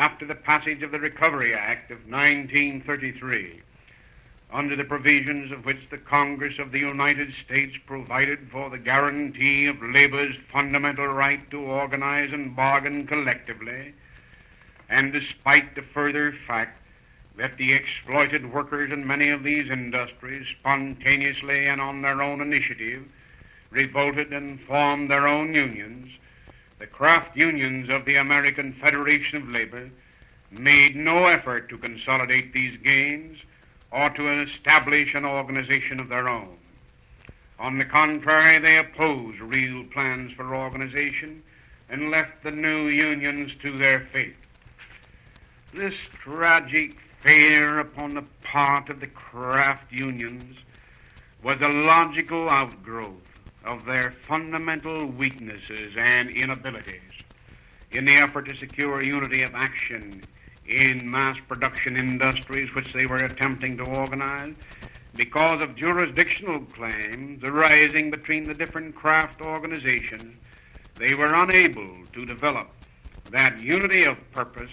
after the passage of the Recovery Act of 1933, under the provisions of which the Congress of the United States provided for the guarantee of labor's fundamental right to organize and bargain collectively, and despite the further fact that the exploited workers in many of these industries spontaneously and on their own initiative revolted and formed their own unions, the craft unions of the American Federation of Labor made no effort to consolidate these gains or to establish an organization of their own. On the contrary, they opposed real plans for organization and left the new unions to their fate. This tragic failure upon the part of the craft unions was a logical outgrowth of their fundamental weaknesses and inabilities in the effort to secure unity of action in mass production industries which they were attempting to organize because of jurisdictional claims arising between the different craft organizations they were unable to develop that unity of purpose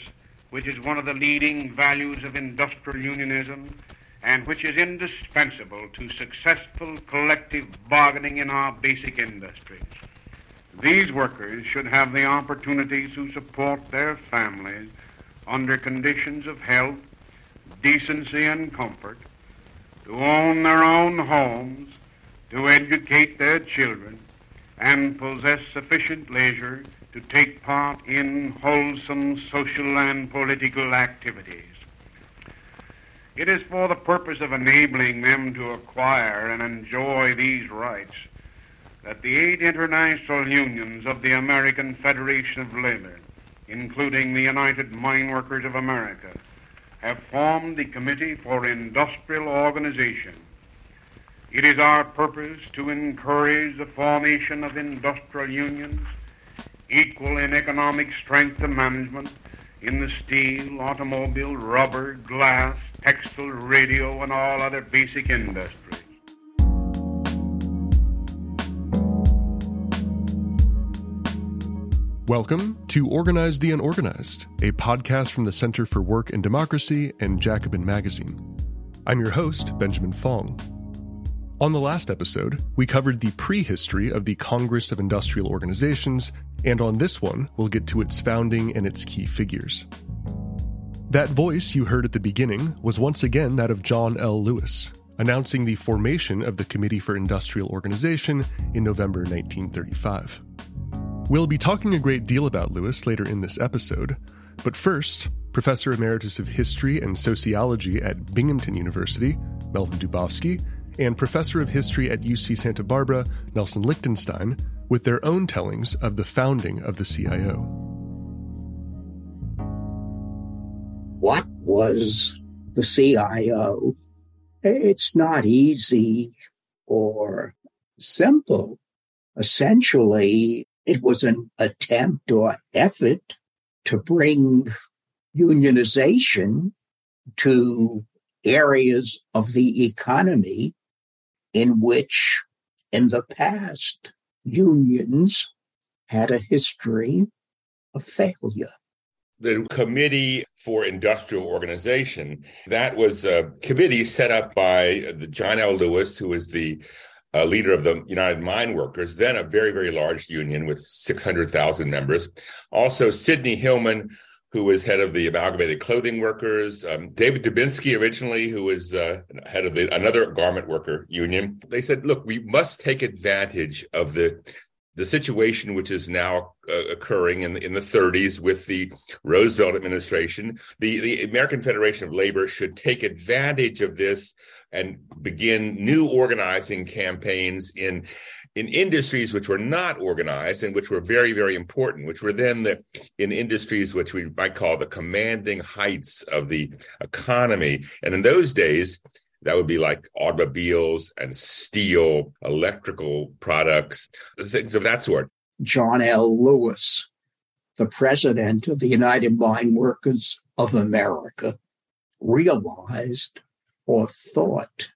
which is one of the leading values of industrial unionism and which is indispensable to successful collective bargaining in our basic industries. These workers should have the opportunities to support their families under conditions of health, decency, and comfort, to own their own homes, to educate their children, and possess sufficient leisure to take part in wholesome social and political activities. It is for the purpose of enabling them to acquire and enjoy these rights that the eight international unions of the American Federation of Labor, including the United Mine Workers of America, have formed the Committee for Industrial Organization. It is our purpose to encourage the formation of industrial unions equal in economic strength and management in the steel, automobile, rubber, glass, textile, radio, and all other basic industries. Welcome to Organize the Unorganized, a podcast from the Center for Work and Democracy and Jacobin Magazine. I'm your host, Benjamin Fong. On the last episode, we covered the prehistory of the Congress of Industrial Organizations, and on this one, we'll get to its founding and its key figures. That voice you heard at the beginning was once again that of John L. Lewis, announcing the formation of the Committee for Industrial Organization in November 1935. We'll be talking a great deal about Lewis later in this episode, but first, Professor Emeritus of History and Sociology at Binghamton University, Melvin Dubofsky, and professor of history at UC Santa Barbara, Nelson Lichtenstein, with their own tellings of the founding of the CIO. What was the CIO? It's not easy or simple. Essentially, it was an attempt or effort to bring unionization to areas of the economy in which in the past unions had a history of failure. The Committee for Industrial Organization, that was a committee set up by the John L. Lewis, who was the uh, leader of the United Mine Workers, then a very, very large union with 600,000 members. Also, Sidney Hillman, who was head of the Amalgamated Clothing Workers, um, David Dubinsky originally, who was uh, head of the, another garment worker union. They said, "Look, we must take advantage of the the situation which is now uh, occurring in the, in the 30s with the Roosevelt administration. The the American Federation of Labor should take advantage of this and begin new organizing campaigns in in industries which were not organized and which were very, very important, which were then the in industries which we might call the commanding heights of the economy. And in those days, that would be like automobiles and steel, electrical products, things of that sort. John L. Lewis, the president of the United Mine Workers of America, realized or thought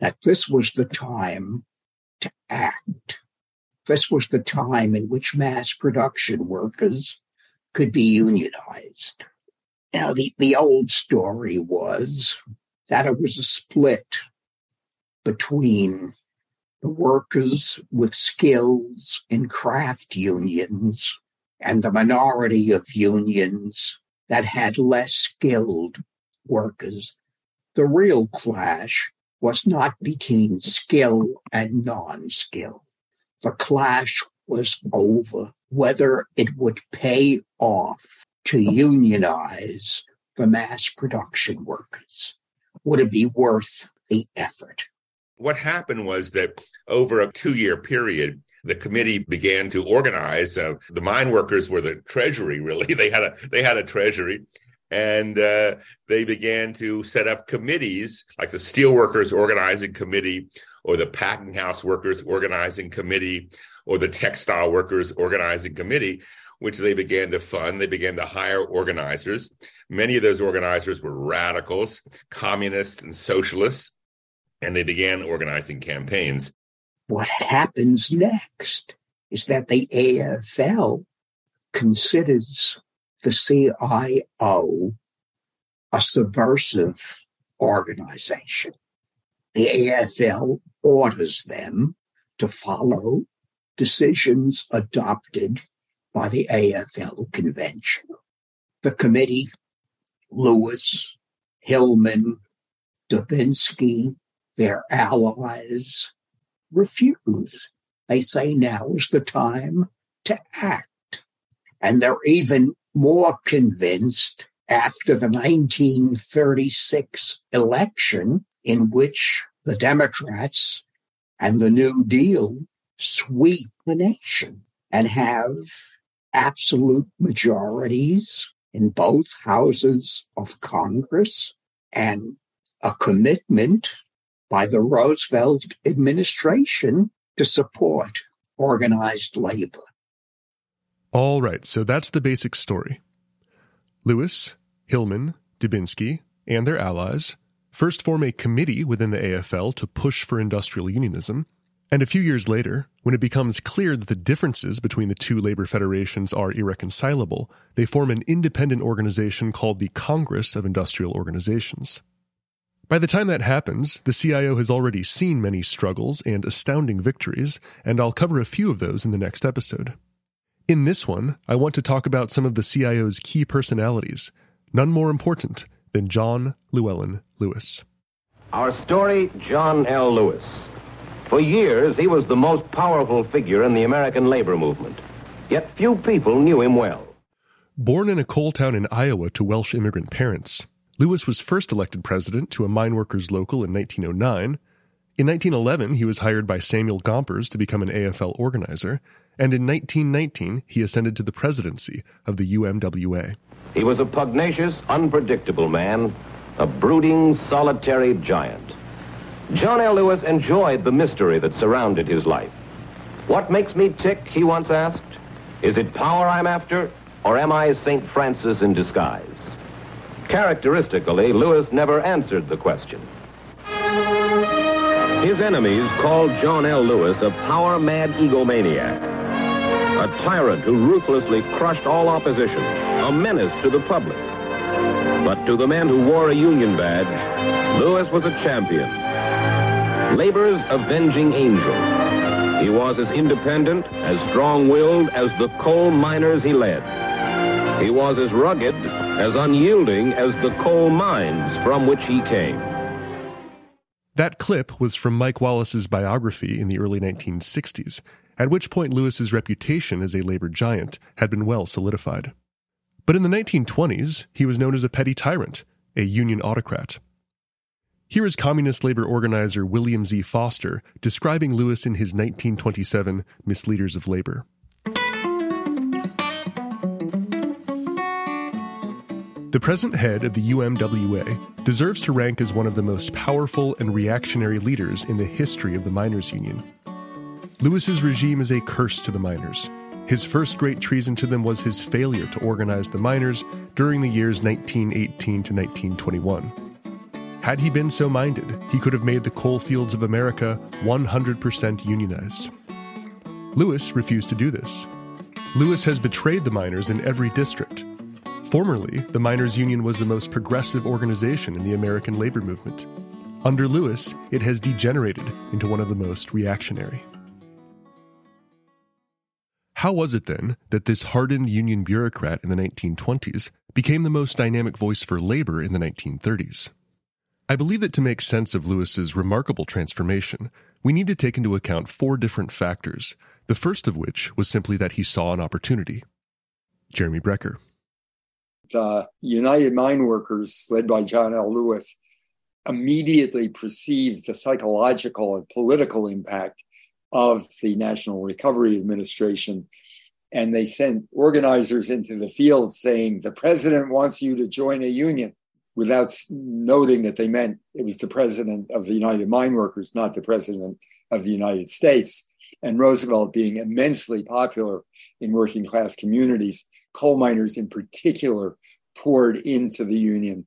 that this was the time to act. This was the time in which mass production workers could be unionized. Now, the, the old story was that it was a split between the workers with skills in craft unions and the minority of unions that had less skilled workers. The real clash was not between skill and non skill. The clash was over whether it would pay off to unionize the mass production workers. Would it be worth the effort? What happened was that over a two year period, the committee began to organize. Uh, the mine workers were the treasury, really. They had a they had a treasury, and uh, they began to set up committees like the steelworkers organizing committee, or the packing house workers organizing committee, or the textile workers organizing committee, which they began to fund. They began to hire organizers. Many of those organizers were radicals, communists, and socialists and they began organizing campaigns. What happens next is that the AFL considers the CIO a subversive organization. The AFL orders them to follow decisions adopted by the AFL convention. The committee, Lewis, Hillman, Dubinsky, their allies refuse. They say now is the time to act. And they're even more convinced after the 1936 election, in which the Democrats and the New Deal sweep the nation and have absolute majorities in both houses of Congress and a commitment by the Roosevelt administration to support organized labor. All right, so that's the basic story. Lewis, Hillman, Dubinsky, and their allies first form a committee within the AFL to push for industrial unionism, and a few years later, when it becomes clear that the differences between the two labor federations are irreconcilable, they form an independent organization called the Congress of Industrial Organizations. By the time that happens, the CIO has already seen many struggles and astounding victories, and I'll cover a few of those in the next episode. In this one, I want to talk about some of the CIO's key personalities, none more important than John Llewellyn Lewis. Our story John L. Lewis. For years, he was the most powerful figure in the American labor movement. Yet few people knew him well. Born in a coal town in Iowa to Welsh immigrant parents, Lewis was first elected president to a mine workers local in 1909. In 1911, he was hired by Samuel Gompers to become an AFL organizer, and in 1919, he ascended to the presidency of the UMWA. He was a pugnacious, unpredictable man, a brooding, solitary giant. John L. Lewis enjoyed the mystery that surrounded his life. What makes me tick, he once asked? Is it power I'm after, or am I St. Francis in disguise? Characteristically, Lewis never answered the question. His enemies called John L. Lewis a power-mad egomaniac, a tyrant who ruthlessly crushed all opposition, a menace to the public. But to the men who wore a union badge, Lewis was a champion, labor's avenging angel. He was as independent, as strong-willed as the coal miners he led. He was as rugged as unyielding as the coal mines from which he came. That clip was from Mike Wallace's biography in the early 1960s, at which point Lewis's reputation as a labor giant had been well solidified. But in the 1920s, he was known as a petty tyrant, a union autocrat. Here is communist labor organizer William Z. Foster describing Lewis in his 1927 Misleaders of Labor. The present head of the UMWA deserves to rank as one of the most powerful and reactionary leaders in the history of the miners' union. Lewis's regime is a curse to the miners. His first great treason to them was his failure to organize the miners during the years 1918 to 1921. Had he been so minded, he could have made the coal fields of America 100% unionized. Lewis refused to do this. Lewis has betrayed the miners in every district, Formerly, the Miners Union was the most progressive organization in the American labor movement. Under Lewis, it has degenerated into one of the most reactionary. How was it then that this hardened union bureaucrat in the 1920s became the most dynamic voice for labor in the 1930s? I believe that to make sense of Lewis's remarkable transformation, we need to take into account four different factors, the first of which was simply that he saw an opportunity. Jeremy Brecher. The United Mine Workers, led by John L. Lewis, immediately perceived the psychological and political impact of the National Recovery Administration. And they sent organizers into the field saying, the president wants you to join a union without noting that they meant it was the president of the United Mine Workers, not the president of the United States. And Roosevelt being immensely popular in working class communities, coal miners in particular poured into the union.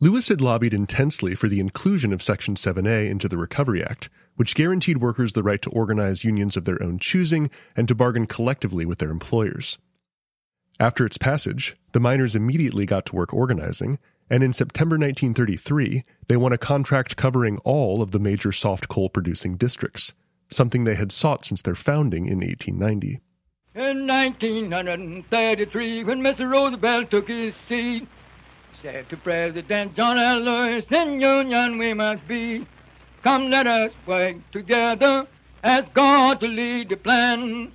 Lewis had lobbied intensely for the inclusion of Section 7A into the Recovery Act, which guaranteed workers the right to organize unions of their own choosing and to bargain collectively with their employers. After its passage, the miners immediately got to work organizing, and in September 1933, they won a contract covering all of the major soft coal producing districts, something they had sought since their founding in 1890. In 1933, when Mr. Roosevelt took his seat, said to President John L. Lewis, in union we must be. Come, let us work together, ask God to lead the plan.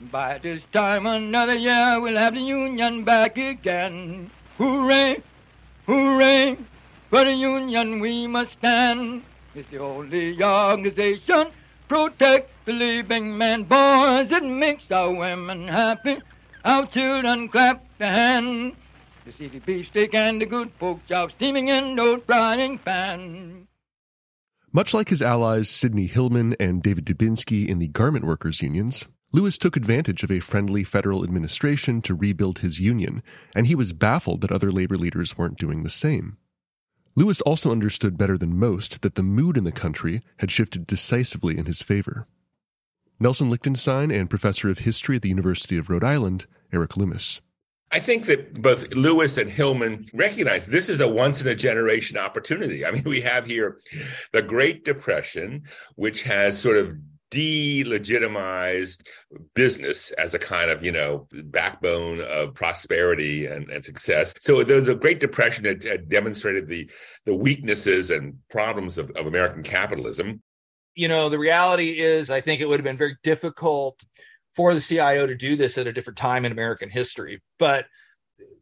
By this time another year, we'll have the union back again. Hooray! Hooray! For the union we must stand. It's the only organization protect the living man. Boys, it makes our women happy. Our children clap their hands. The city beefsteak and the good pork chop steaming in those frying pans. Much like his allies Sidney Hillman and David Dubinsky in the garment workers' unions, Lewis took advantage of a friendly federal administration to rebuild his union, and he was baffled that other labor leaders weren't doing the same. Lewis also understood better than most that the mood in the country had shifted decisively in his favor. Nelson Lichtenstein and professor of history at the University of Rhode Island, Erik Loomis. I think that both Lewis and Hillman recognize this is a once in a generation opportunity. I mean, we have here the Great Depression, which has sort of delegitimized business as a kind of you know backbone of prosperity and, and success. So the, great depression had, demonstrated the the weaknesses and problems of, of american capitalism. You know the reality is i think it would have been very difficult for the cio to do this at a different time in american history. But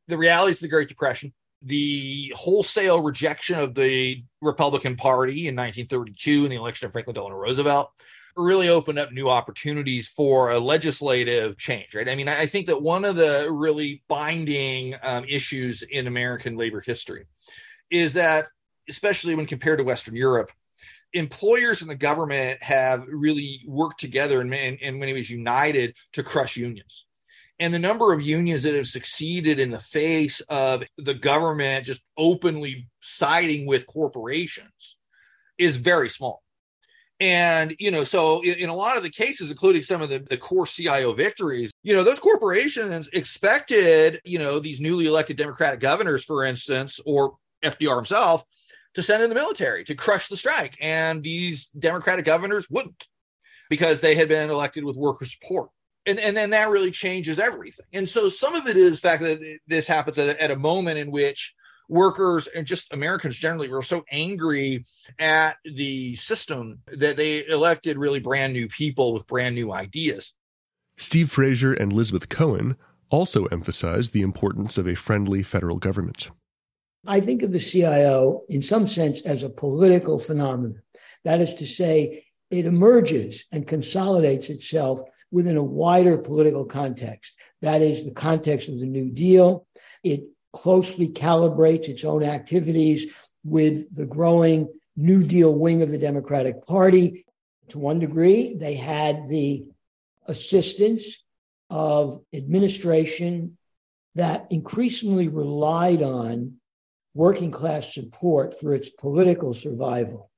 the reality is the great depression. The wholesale rejection of the Republican Party in 1932 in the election of Franklin Delano Roosevelt, really opened up new opportunities for a legislative change, right? I mean, I think that one of the really binding um, issues in American labor history is that, especially when compared to Western Europe, employers and the government have really worked together and, and many ways united to crush unions. And the number of unions that have succeeded in the face of the government just openly siding with corporations is very small. And, you know, so in, in, a lot of the cases, including some of the, the core CIO victories, you know, those corporations expected, you know, these newly elected Democratic governors, for instance, or FDR himself, to send in the military to crush the strike. And these Democratic governors wouldn't because they had been elected with worker support. And, and then that really changes everything. And so some of it is the fact that this happens at a, at a moment in which workers and just Americans generally were so angry at the system that they elected really brand new people with brand new ideas. Steve Fraser and Elizabeth Cohen also emphasized the importance of a friendly federal government. I think of the CIO in some sense as a political phenomenon. That is to say, it emerges and consolidates itself within a wider political context. That is the context of the New Deal. It closely calibrates its own activities with the growing New Deal wing of the Democratic Party. To one degree, they had the assistance of administration that increasingly relied on working class support for its political survival.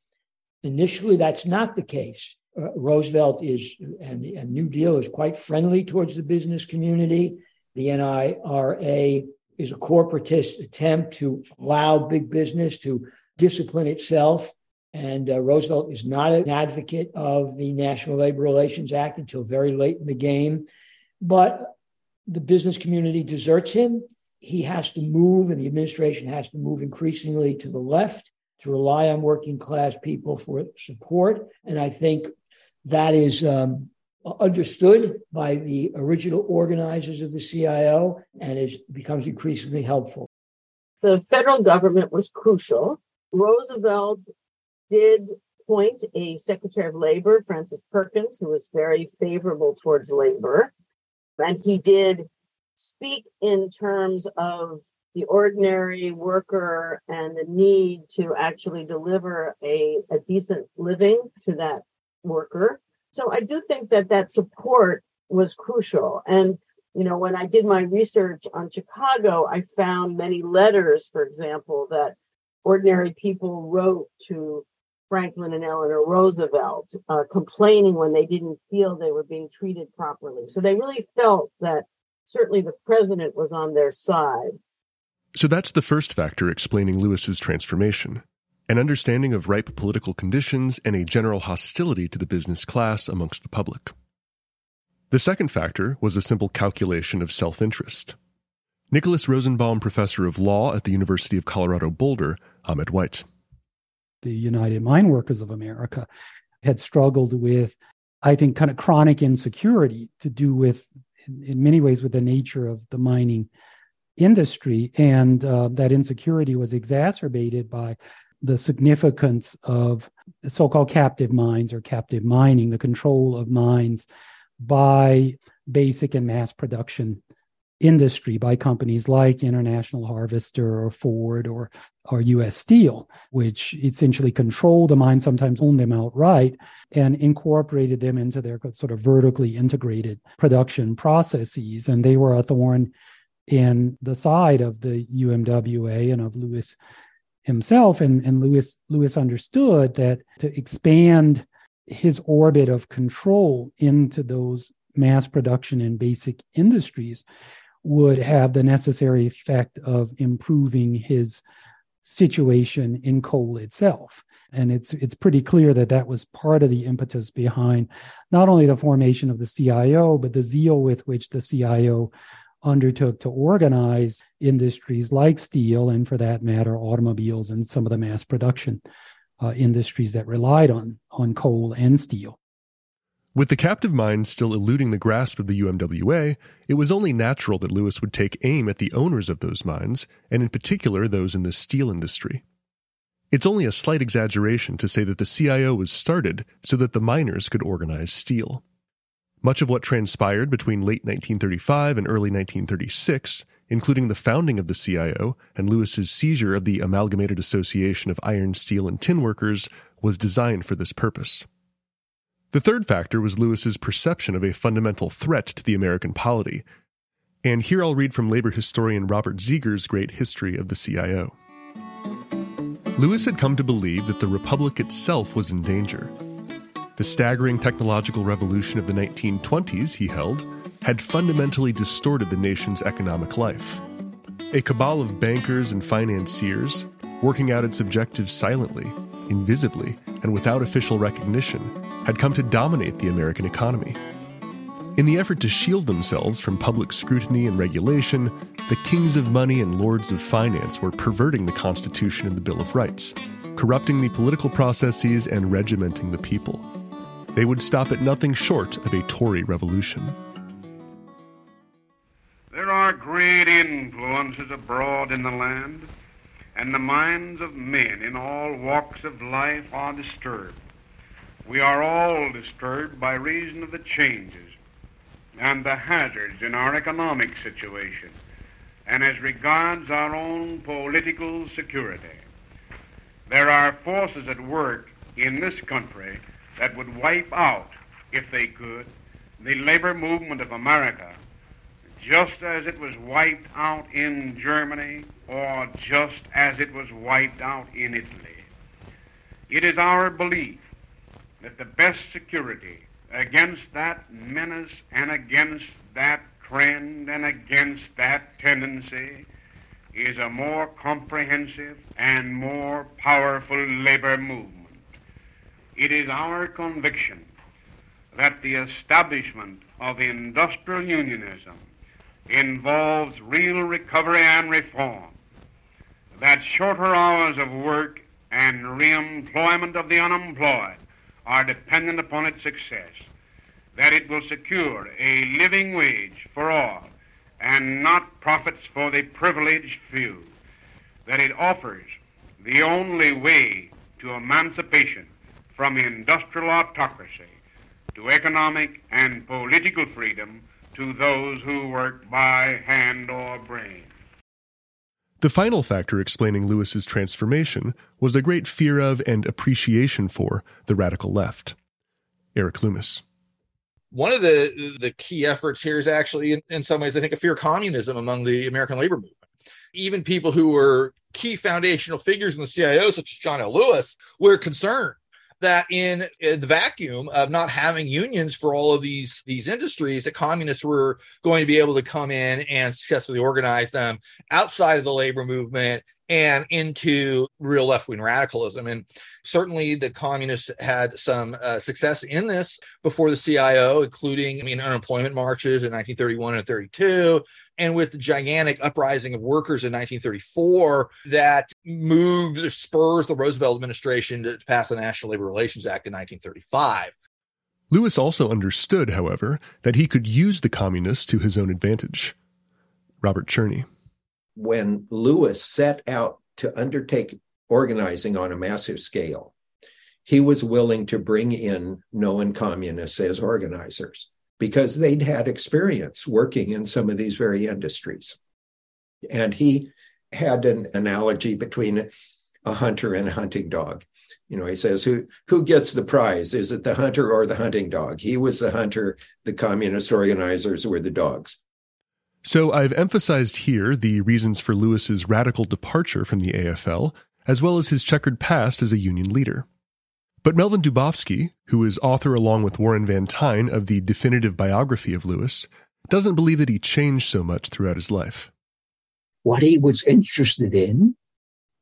Initially, that's not the case. Uh, Roosevelt is, and the and New Deal is quite friendly towards the business community. The NIRA is a corporatist attempt to allow big business to discipline itself. And uh, Roosevelt is not an advocate of the National Labor Relations Act until very late in the game. But the business community deserts him. He has to move, and the administration has to move increasingly to the left to rely on working class people for support. And I think that is um, understood by the original organizers of the CIO and it becomes increasingly helpful. The federal government was crucial. Roosevelt did appoint a Secretary of Labor, Frances Perkins, who was very favorable towards labor. And he did speak in terms of the ordinary worker and the need to actually deliver a, a decent living to that worker. So I do think that that support was crucial. And, you know, when I did my research on Chicago, I found many letters, for example, that ordinary people wrote to Franklin and Eleanor Roosevelt, uh, complaining when they didn't feel they were being treated properly. So they really felt that certainly the president was on their side. So that's the first factor explaining Lewis's transformation an understanding of ripe political conditions, and a general hostility to the business class amongst the public. The second factor was a simple calculation of self interest. Nicholas Rosenbaum, professor of law at the University of Colorado Boulder, Ahmed White. The United Mine Workers of America had struggled with, I think, kind of chronic insecurity to do with, in many ways, with the nature of the mining industry. And uh, that insecurity was exacerbated by the significance of so called captive mines or captive mining, the control of mines by basic and mass production industry by companies like International Harvester or Ford or or US Steel, which essentially controlled the mine, sometimes owned them outright, and incorporated them into their sort of vertically integrated production processes. And they were a thorn in the side of the UMWA and of Lewis himself and, and Lewis Lewis understood that to expand his orbit of control into those mass production and basic industries would have the necessary effect of improving his situation in coal itself. And it's it's pretty clear that that was part of the impetus behind not only the formation of the CIO but the zeal with which the CIO undertook to organize industries like steel and, for that matter, automobiles and some of the mass production uh, industries that relied on, on coal and steel. With the captive mines still eluding the grasp of the UMWA, it was only natural that Lewis would take aim at the owners of those mines, and in particular those in the steel industry. It's only a slight exaggeration to say that the CIO was started so that the miners could organize steel. Much of what transpired between late 1935 and early 1936, including the founding of the CIO and Lewis's seizure of the Amalgamated Association of Iron, Steel, and Tin Workers, was designed for this purpose. The third factor was Lewis's perception of a fundamental threat to the American polity. And here I'll read from labor historian Robert Zieger's great history of the CIO. Lewis had come to believe that the Republic itself was in danger, the staggering technological revolution of the 1920s, he held, had fundamentally distorted the nation's economic life. A cabal of bankers and financiers, working out its objectives silently, invisibly, and without official recognition, had come to dominate the American economy. In the effort to shield themselves from public scrutiny and regulation, the kings of money and lords of finance were perverting the Constitution and the Bill of Rights, corrupting the political processes and regimenting the people. They would stop at nothing short of a Tory revolution. There are great influences abroad in the land, and the minds of men in all walks of life are disturbed. We are all disturbed by reason of the changes and the hazards in our economic situation and as regards our own political security. There are forces at work in this country that would wipe out, if they could, the labor movement of America, just as it was wiped out in Germany or just as it was wiped out in Italy. It is our belief that the best security against that menace and against that trend and against that tendency is a more comprehensive and more powerful labor movement. It is our conviction that the establishment of industrial unionism involves real recovery and reform, that shorter hours of work and reemployment of the unemployed are dependent upon its success, that it will secure a living wage for all and not profits for the privileged few, that it offers the only way to emancipation from industrial autocracy to economic and political freedom to those who work by hand or brain. The final factor explaining Lewis's transformation was a great fear of and appreciation for the radical left. Erik Loomis. One of the the key efforts here is actually, in, in some ways, I think, a fear of communism among the American labor movement. Even people who were key foundational figures in the CIO, such as John L. Lewis, were concerned that in, in, the vacuum of not having unions for all of these these industries that communists were going to be able to come in and successfully organize them outside of the labor movement and into real left wing radicalism. And certainly the communists had some uh, success in this before the CIO, including, I mean, unemployment marches in 1931 and 32, and with the gigantic uprising of workers in 1934 that moved, spurs the Roosevelt administration to, to pass the National Labor Relations Act in 1935. Lewis also understood, however, that he could use the communists to his own advantage. Robert Cherny when Lewis set out to undertake organizing on a massive scale, he was willing to bring in known communists as organizers because they'd had experience working in some of these very industries. And he had an analogy between a hunter and a hunting dog. You know, he says, who, who gets the prize? Is it the hunter or the hunting dog? He was the hunter, the communist organizers were the dogs. So I've emphasized here the reasons for Lewis's radical departure from the AFL, as well as his checkered past as a union leader. But Melvin Dubofsky, who is author along with Warren Van Tine of the definitive biography of Lewis, doesn't believe that he changed so much throughout his life. What he was interested in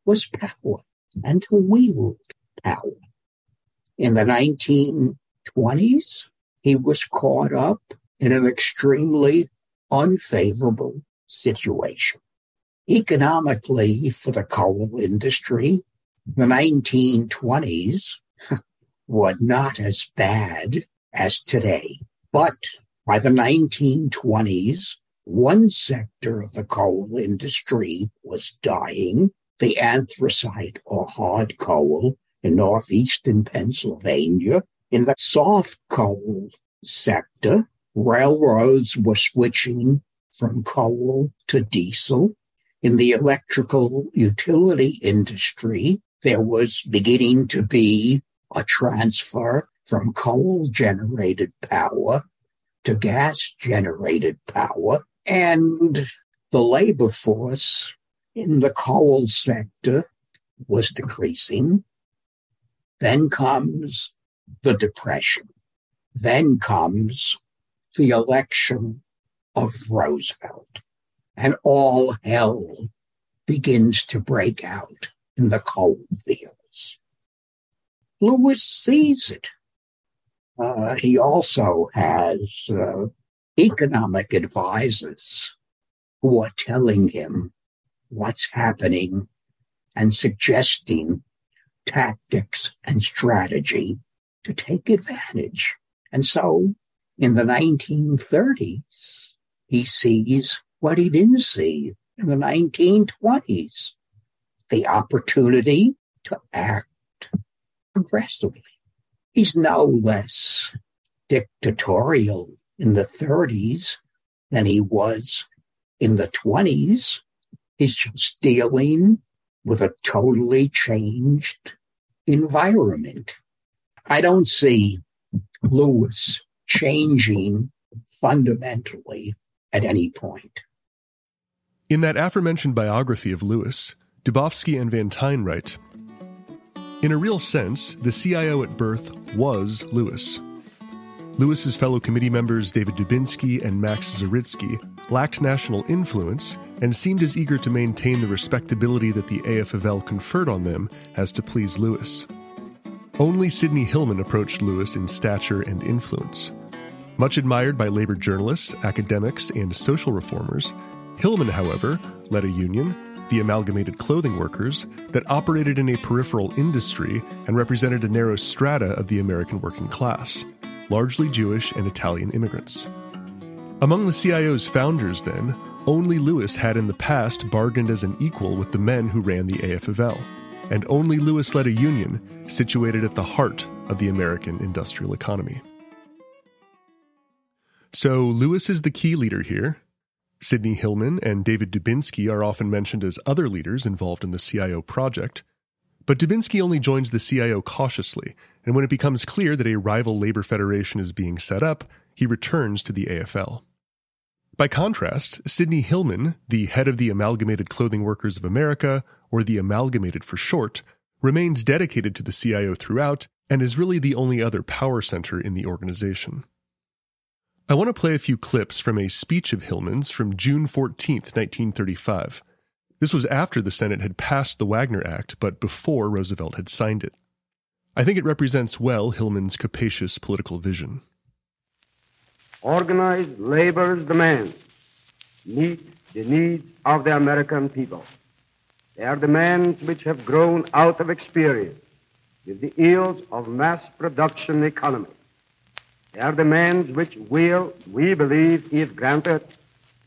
was power and to wield power. In the 1920s, he was caught up in an extremely unfavorable situation. Economically, for the coal industry, the 1920s were not as bad as today. But by the 1920s, one sector of the coal industry was dying, the anthracite or hard coal in northeastern Pennsylvania. In the soft coal sector, railroads were switching from coal to diesel. In the electrical utility industry, there was beginning to be a transfer from coal generated power to gas generated power. And the labor force in the coal sector was decreasing. Then comes the depression. Then comes the election of Roosevelt, and all hell begins to break out in the coal fields. Lewis sees it. Uh, he also has uh, economic advisors who are telling him what's happening and suggesting tactics and strategy to take advantage. And so in the 1930s, he sees what he didn't see in the 1920s the opportunity to act aggressively. He's no less dictatorial in the 30s than he was in the 20s. He's just dealing with a totally changed environment. I don't see Lewis changing fundamentally at any point. In that aforementioned biography of Lewis, Dubofsky and Van Tine write In a real sense, the CIO at birth was Lewis. Lewis's fellow committee members David Dubinsky and Max Zaritsky lacked national influence and seemed as eager to maintain the respectability that the AFL conferred on them as to please Lewis. Only Sidney Hillman approached Lewis in stature and influence. Much admired by labor journalists, academics, and social reformers, Hillman, however, led a union, the Amalgamated Clothing Workers, that operated in a peripheral industry and represented a narrow strata of the American working class, largely Jewish and Italian immigrants. Among the CIO's founders, then, only Lewis had in the past bargained as an equal with the men who ran the AFL, and only Lewis led a union situated at the heart of the American industrial economy. So Lewis is the key leader here. Sidney Hillman and David Dubinsky are often mentioned as other leaders involved in the CIO project. But Dubinsky only joins the CIO cautiously, and when it becomes clear that a rival labor federation is being set up, he returns to the AFL. By contrast, Sidney Hillman, the head of the Amalgamated Clothing Workers of America, or the Amalgamated for short, remains dedicated to the CIO throughout and is really the only other power center in the organization. I want to play a few clips from a speech of Hillman's from June 14, 1935. This was after the Senate had passed the Wagner Act, but before Roosevelt had signed it. I think it represents well Hillman's capacious political vision. Organized labor's demands meet the needs of the American people. They are demands which have grown out of experience with the ills of mass production economy are demands which will, we believe, if granted,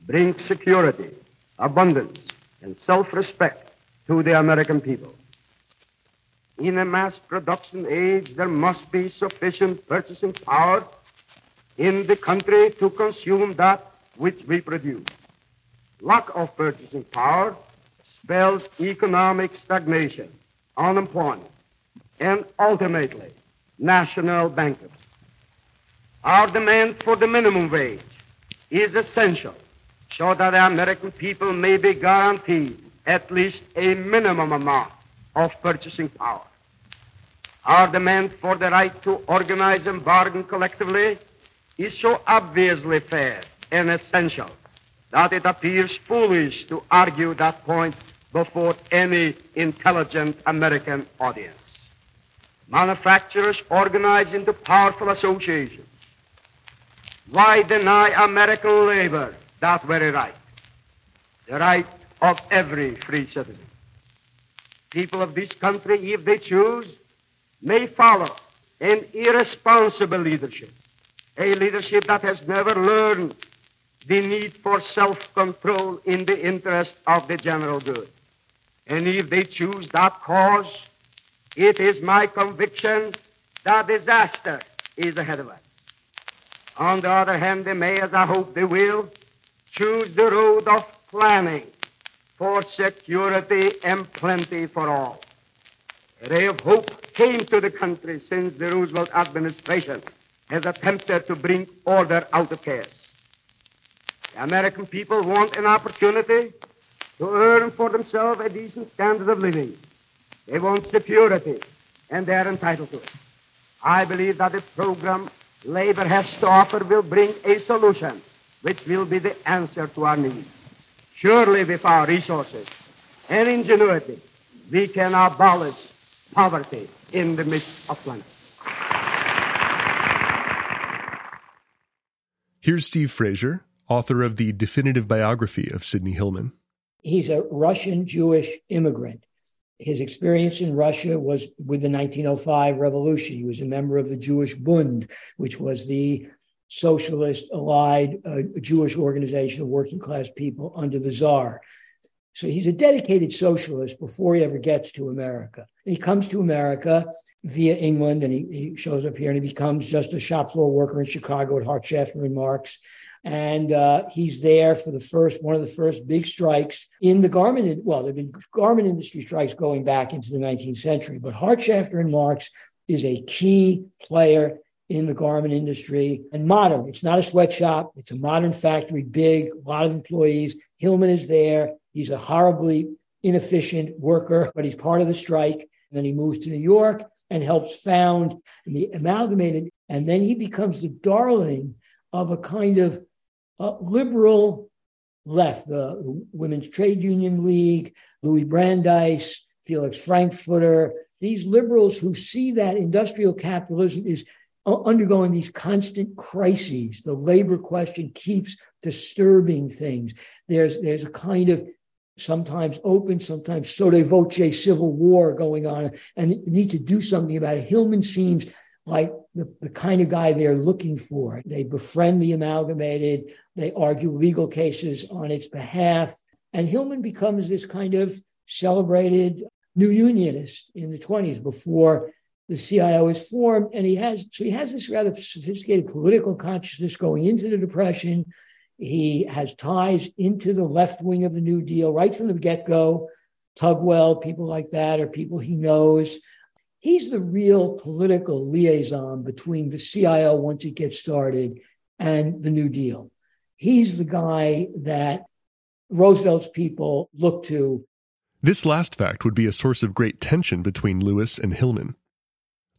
bring security, abundance, and self-respect to the American people. In a mass production age, there must be sufficient purchasing power in the country to consume that which we produce. Lack of purchasing power spells economic stagnation, unemployment, and ultimately national bankruptcy. Our demand for the minimum wage is essential so that the American people may be guaranteed at least a minimum amount of purchasing power. Our demand for the right to organize and bargain collectively is so obviously fair and essential that it appears foolish to argue that point before any intelligent American audience. Manufacturers organize into powerful associations why deny American labor that very right? The right of every free citizen. People of this country, if they choose, may follow an irresponsible leadership, a leadership that has never learned the need for self control in the interest of the general good. And if they choose that cause, it is my conviction that disaster is ahead of us. On the other hand, they may, as I hope they will, choose the road of planning for security and plenty for all. A ray of hope came to the country since the Roosevelt administration has attempted to bring order out of chaos. The American people want an opportunity to earn for themselves a decent standard of living. They want security, and they're entitled to it. I believe that the program labor has to offer will bring a solution which will be the answer to our needs. Surely, with our resources and ingenuity, we can abolish poverty in the midst of plenty. Here's Steve Fraser, author of the definitive biography of Sidney Hillman. He's a Russian Jewish immigrant. His experience in Russia was with the 1905 revolution. He was a member of the Jewish Bund, which was the socialist allied uh, Jewish organization of working class people under the Czar. So he's a dedicated socialist before he ever gets to America. He comes to America via England and he, he shows up here and he becomes just a shop floor worker in Chicago at Hart Schaffner and Marx and uh, he's there for the first one of the first big strikes in the garment. Well, there've been garment industry strikes going back into the 19th century, but Hart Schaffner and Marx is a key player in the garment industry and modern. It's not a sweatshop; it's a modern factory, big, a lot of employees. Hillman is there. He's a horribly inefficient worker, but he's part of the strike. And then he moves to New York and helps found the amalgamated. And then he becomes the darling of a kind of uh, liberal left, the Women's Trade Union League, Louis Brandeis, Felix Frankfurter, these liberals who see that industrial capitalism is undergoing these constant crises. The labor question keeps disturbing things. There's, there's a kind of sometimes open, sometimes sotto voce civil war going on, and need to do something about it. Hillman seems like the, the kind of guy they're looking for. They befriend the amalgamated, they argue legal cases on its behalf. And Hillman becomes this kind of celebrated new unionist in the 20s before the CIO is formed. And he has so he has this rather sophisticated political consciousness going into the Depression. He has ties into the left wing of the New Deal right from the get-go. Tugwell, people like that, are people he knows. He's the real political liaison between the CIO once it gets started and the New Deal. He's the guy that Roosevelt's people look to. This last fact would be a source of great tension between Lewis and Hillman.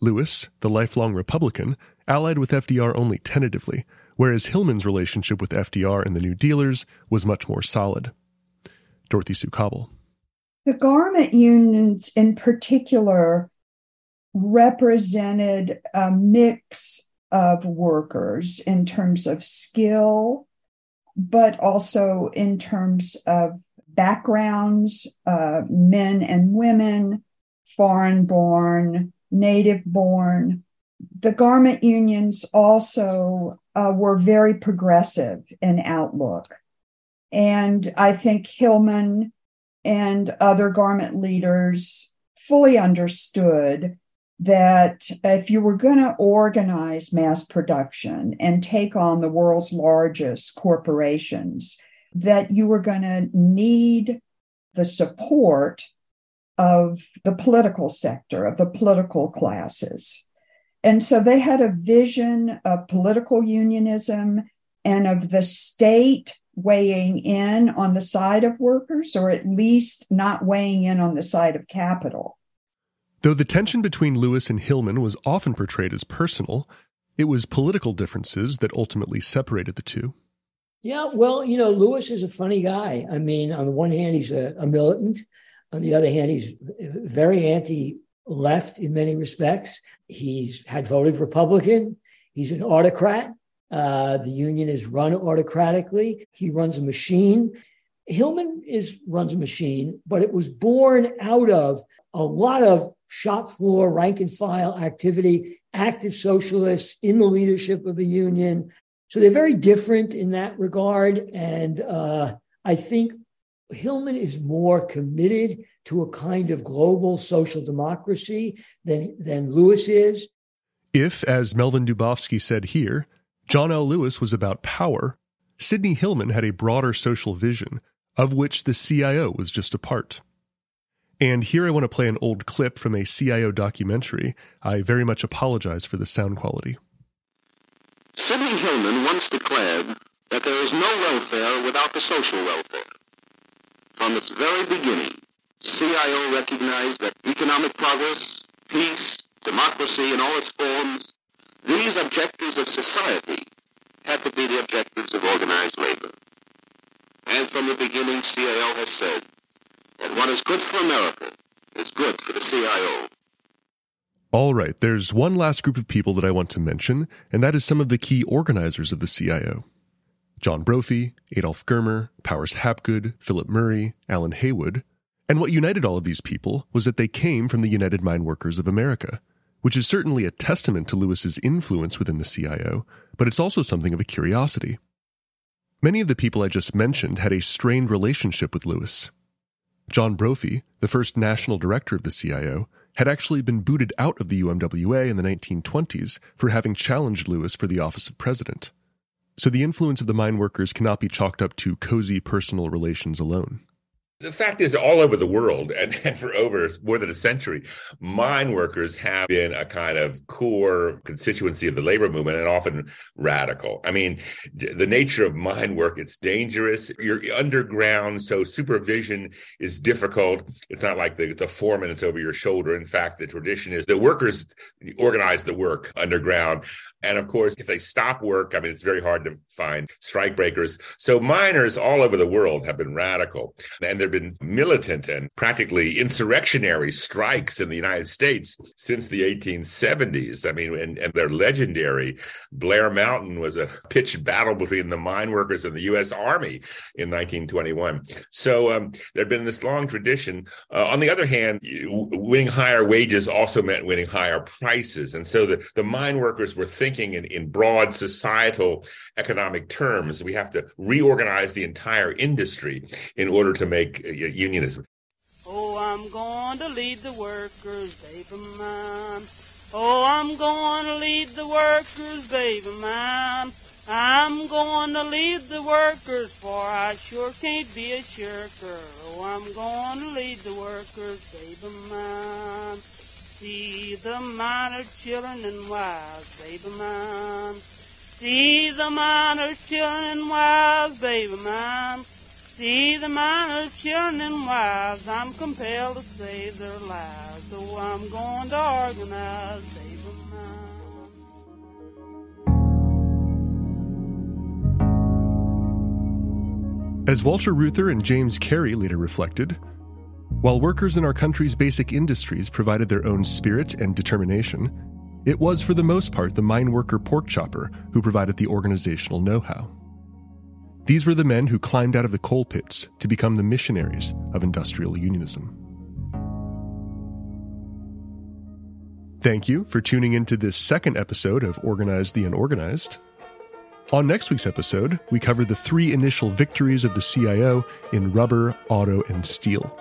Lewis, the lifelong Republican, allied with FDR only tentatively, whereas Hillman's relationship with FDR and the New Dealers was much more solid. Dorothy Sue Cobble. The garment unions, in particular, represented a mix of workers in terms of skill, but also in terms of backgrounds, uh, men and women, foreign born, native born. The garment unions also uh, were very progressive in outlook. And I think Hillman and other garment leaders fully understood that if you were going to organize mass production and take on the world's largest corporations, that you were going to need the support of the political sector, of the political classes. And so they had a vision of political unionism and of the state weighing in on the side of workers, or at least not weighing in on the side of capital. Though the tension between Lewis and Hillman was often portrayed as personal, it was political differences that ultimately separated the two. Yeah, well, you know, Lewis is a funny guy. I mean, on the one hand, he's a, a militant. On the other hand, he's very anti left in many respects. He's had voted Republican. He's an autocrat. Uh, the union is run autocratically. He runs a machine. Hillman is runs a machine, but it was born out of a lot of shop floor, rank and file activity, active socialists in the leadership of the union. So they're very different in that regard. And uh, I think Hillman is more committed to a kind of global social democracy than, than Lewis is. If, as Melvin Dubofsky said here, John L. Lewis was about power, Sidney Hillman had a broader social vision, of which the CIO was just a part. And here I want to play an old clip from a CIO documentary. I very much apologize for the sound quality. Sidney Hillman once declared that there is no welfare without the social welfare. From its very beginning, CIO recognized that economic progress, peace, democracy in all its forms, these objectives of society had to be the objectives of organized labor. And from the beginning, CIO has said, and what is good for America is good for the CIO. All right, there's one last group of people that I want to mention, and that is some of the key organizers of the CIO. John Brophy, Adolph Germer, Powers Hapgood, Philip Murray, Allan Haywood. And what united all of these people was that they came from the United Mine Workers of America, which is certainly a testament to Lewis's influence within the CIO, but it's also something of a curiosity. Many of the people I just mentioned had a strained relationship with Lewis, John Brophy, the first national director of the CIO, had actually been booted out of the UMWA in the 1920s for having challenged Lewis for the office of president. So the influence of the mine workers cannot be chalked up to cozy personal relations alone. The fact is, all over the world, and, and for over more than a century, mine workers have been a kind of core constituency of the labor movement and often radical. I mean, the nature of mine work, it's dangerous. You're underground, so supervision is difficult. It's not like the, the foreman is over your shoulder. In fact, the tradition is the workers organize the work underground. And of course, if they stop work, I mean, it's very hard to find strike breakers. So miners all over the world have been radical. And there have been militant and practically insurrectionary strikes in the United States since the 1870s. I mean, and, and they're legendary. Blair Mountain was a pitched battle between the mine workers and the U.S. Army in 1921. So um, there had been this long tradition. Uh, on the other hand, winning higher wages also meant winning higher prices. And so the, the mine workers were thinking thinking in, in broad societal economic terms. We have to reorganize the entire industry in order to make uh, unionism. Oh, I'm going to lead the workers, baby mine. Oh, I'm going to lead the workers, baby mine. I'm going to lead the workers, for I sure can't be a shirker. Oh, I'm going to lead the workers, baby mine see the miners children and wives, baby mine. See the miners children and wives, baby mine. See the miners children and wives. I'm compelled to save their lives, so I'm going to organize, baby mine. As Walter Reuther and James Carey later reflected, while workers in our country's basic industries provided their own spirit and determination, it was for the most part the mine worker pork chopper who provided the organizational know how. These were the men who climbed out of the coal pits to become the missionaries of industrial unionism. Thank you for tuning into this second episode of Organized the Unorganized. On next week's episode, we cover the three initial victories of the CIO in rubber, auto, and steel.